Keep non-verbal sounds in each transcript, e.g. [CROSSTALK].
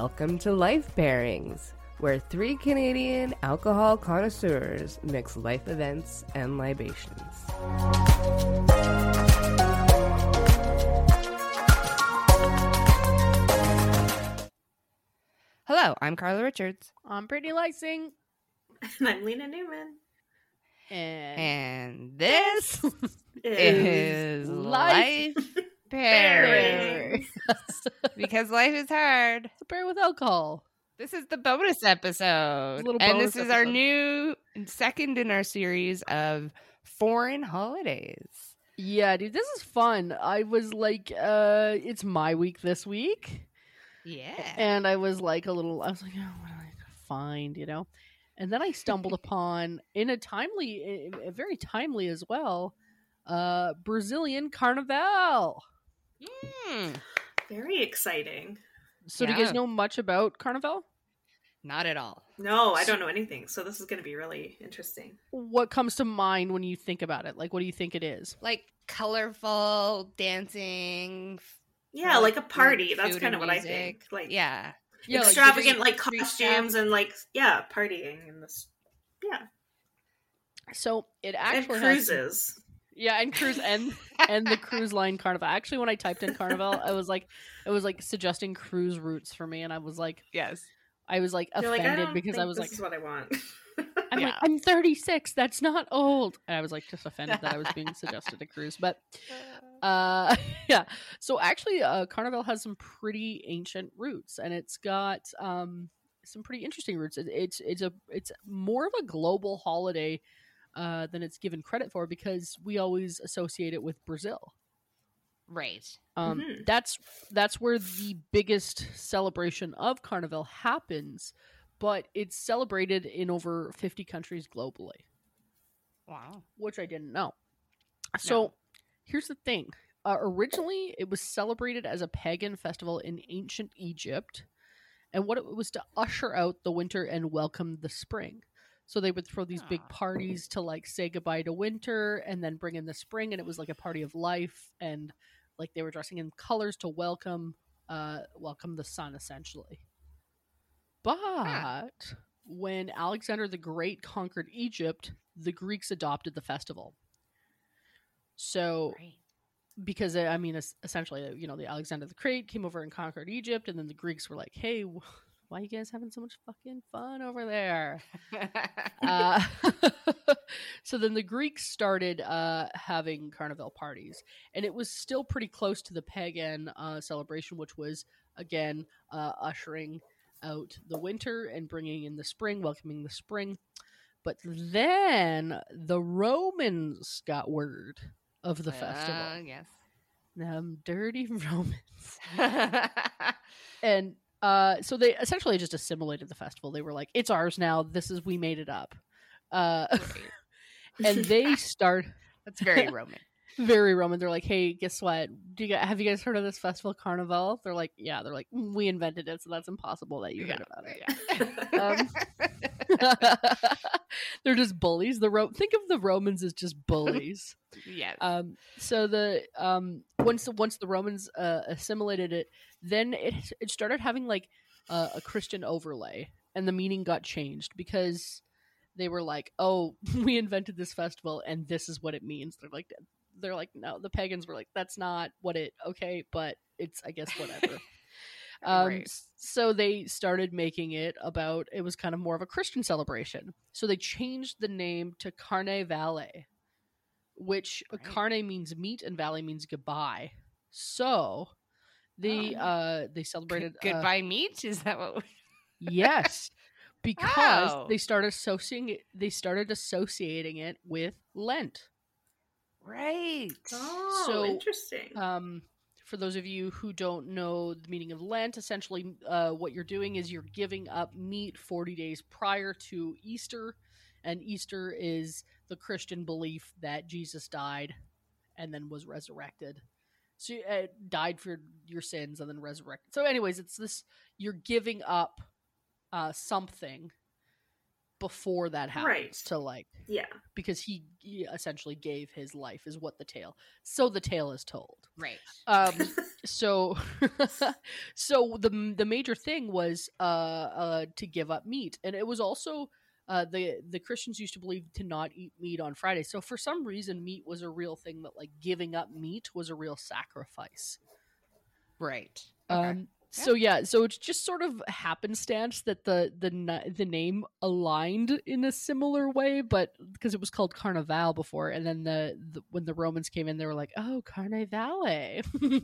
Welcome to Life Pairings, where three Canadian alcohol connoisseurs mix life events and libations. Hello, I'm Carla Richards. I'm Brittany Lysing. And I'm Lena Newman. And, And this [LAUGHS] Is is Life Life Pairings. [LAUGHS] Because life is hard. bear with alcohol. This is the bonus episode. Little and bonus this is our new second in our series of foreign holidays. Yeah, dude, this is fun. I was like, uh, it's my week this week. Yeah. And I was like a little I was like, oh, what do I gonna find, you know? And then I stumbled [LAUGHS] upon in a timely very timely as well, uh Brazilian Carnival. Hmm. very exciting. So do you guys know much about Carnival? Not at all. No, I don't know anything. So this is going to be really interesting. What comes to mind when you think about it? Like what do you think it is? Like colorful dancing. Yeah, Like like a food- party. That's kind of what I think. Like Yeah. Yeah, extravagant, like, street costumes and like yeah, partying and this. Yeah, So it and actually has cruises. Yeah, and cruise and and the cruise line carnival. Actually, when I typed in carnival, I was like, it was like suggesting cruise routes for me, and I was like, yes. I was like You're like, I offended because I was this like, is what I want. I'm like, I'm 36. That's not old. And I was like, just offended that I was being suggested a cruise, but [LAUGHS] uh, [LAUGHS] yeah. So actually, uh, carnival has some pretty ancient roots, and it's got um some pretty interesting roots. It, it's it's a it's more of a global holiday uh, than it's given credit for because we always associate it with Brazil. Right. Um, Mhm. That's that's where the biggest celebration of Carnival happens, but it's celebrated in over fifty countries globally, Wow. which I didn't know. So here's the thing: uh, originally, it was celebrated as a pagan festival in ancient Egypt, and what it was to usher out the winter and welcome the spring. So they would throw these big Ah. parties to like say goodbye to winter and then bring in the spring, and it was like a party of life, and like they were dressing in colors to welcome, uh, welcome the sun essentially. But when Alexander the Great conquered Egypt, the Greeks adopted the festival. So Right. because I mean, essentially, you know, the Alexander the Great came over and conquered Egypt, and then the Greeks were like, "Hey, why you guys having so much fucking fun over there?" [LAUGHS] uh, [LAUGHS] so then the Greeks started uh, having carnival parties, and it was still pretty close to the pagan uh, celebration, which was again uh, ushering out the winter and bringing in the spring, welcoming the spring. But then the Romans got word of the festival Uh, yes. them dirty [LAUGHS] Romans. and uh, so they essentially just assimilated the festival. They were like, "It's ours now. This is we made it up." Uh, [LAUGHS] and they [LAUGHS] start That's very [LAUGHS] Roman. very Roman. They're like, "Hey, guess what? Do you guys, have you guys heard of this festival, Carnival?" They're like, "Yeah." They're like, "Mm, "We invented it, so that's impossible that you heard about it." Um, [LAUGHS] They're just bullies. The Ro- think of the Romans as just bullies. [LAUGHS] yes. Um, so the um, once once the Romans uh, assimilated it, then it it started having like uh, a Christian overlay, and the meaning got changed because they were like, "Oh, [LAUGHS] we invented this festival, and this is what it means." They're like, they're like, no, the pagans were like, "That's not what it." Okay, but it's I guess whatever. Um, Right. So they started making it about it was kind of more of a Christian celebration. So they changed the name to Carne Valley, which uh, Right. Carne means meat and Valley means goodbye. So they Oh. uh they celebrated uh, Goodbye meat? Is that what? yes, [LAUGHS] because Wow. they started associating it, they started associating it with Lent. Right. oh, So, interesting. Um, for those of you who don't know the meaning of Lent, essentially, uh, what you're doing is you're giving up meat 40 days prior to Easter, and Easter is the Christian belief that Jesus died and then was resurrected. So, uh, died for your sins and then resurrected. So, anyways, it's this you're giving up uh, something before that happens Right. to like Yeah. because he, he essentially gave his life is what the tale so the tale is told Right. um [LAUGHS] so [LAUGHS] so the the major thing was uh uh to give up meat and it was also uh the the christians used to believe to not eat meat on friday so for some reason meat was a real thing that like giving up meat was a real sacrifice Right. um so yeah so it's just sort of happenstance that the the the name aligned in a similar way but because it was called carnival before and then the, the when the romans came in they were like oh carnivale [LAUGHS]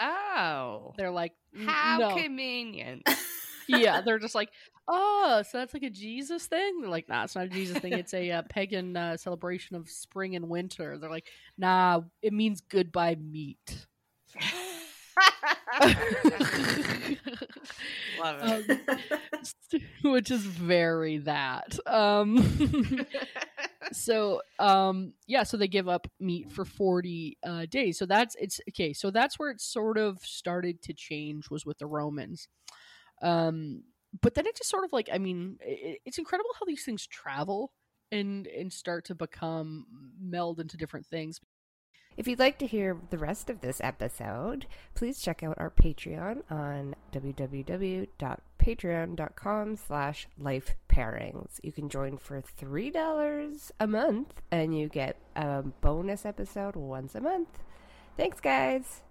Oh. they're like "N- How no. convenient. [LAUGHS] yeah, they're just like, oh, so that's like a Jesus thing. They're like, nah, it's not a Jesus thing. It's a uh, pagan uh, celebration of spring and winter. They're like, nah, it means goodbye meat. [LAUGHS] [LAUGHS] Love it. Um, [LAUGHS] which is very that. Um, [LAUGHS] so um, yeah, so they give up meat for forty uh, days. So that's it's okay. So that's where it sort of started to change was with the Romans. Um, but then it just sort of like I mean, it, it's incredible how these things travel and and start to become meld into different things. If you'd like to hear the rest of this episode, please check out our Patreon on www.patreon.com slash life pairings. You can join for $3 a month and you get a bonus episode once a month. Thanks, guys.